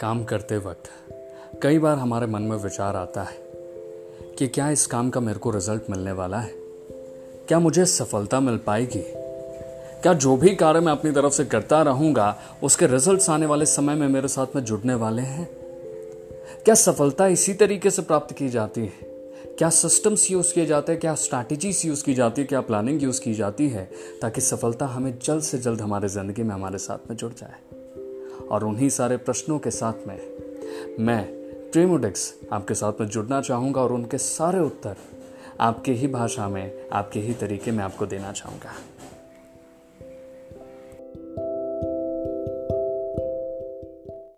काम करते वक्त कई बार हमारे मन में विचार आता है कि क्या इस काम का मेरे को रिज़ल्ट मिलने वाला है? क्या मुझे सफलता मिल पाएगी? क्या जो भी कार्य मैं अपनी तरफ़ से करता रहूँगा, उसके रिजल्ट्स आने वाले समय में मेरे साथ में जुड़ने वाले हैं? क्या सफलता इसी तरीके से प्राप्त की जाती है? क्या सिस्टम्स यूज़ किए जाते हैं? क्या स्ट्रैटेजीज यूज़ की जाती है? क्या प्लानिंग यूज़ की जाती है? ताकि सफलता हमें जल्द से जल्द हमारे ज़िंदगी में हमारे साथ में जुड़ जाए। और उन्हीं सारे प्रश्नों के साथ में मैं ट्रेमोडेक्स आपके साथ में जुड़ना चाहूँगा और उनके सारे उत्तर आपके ही भाषा में, आपके ही तरीके में आपको देना चाहूँगा।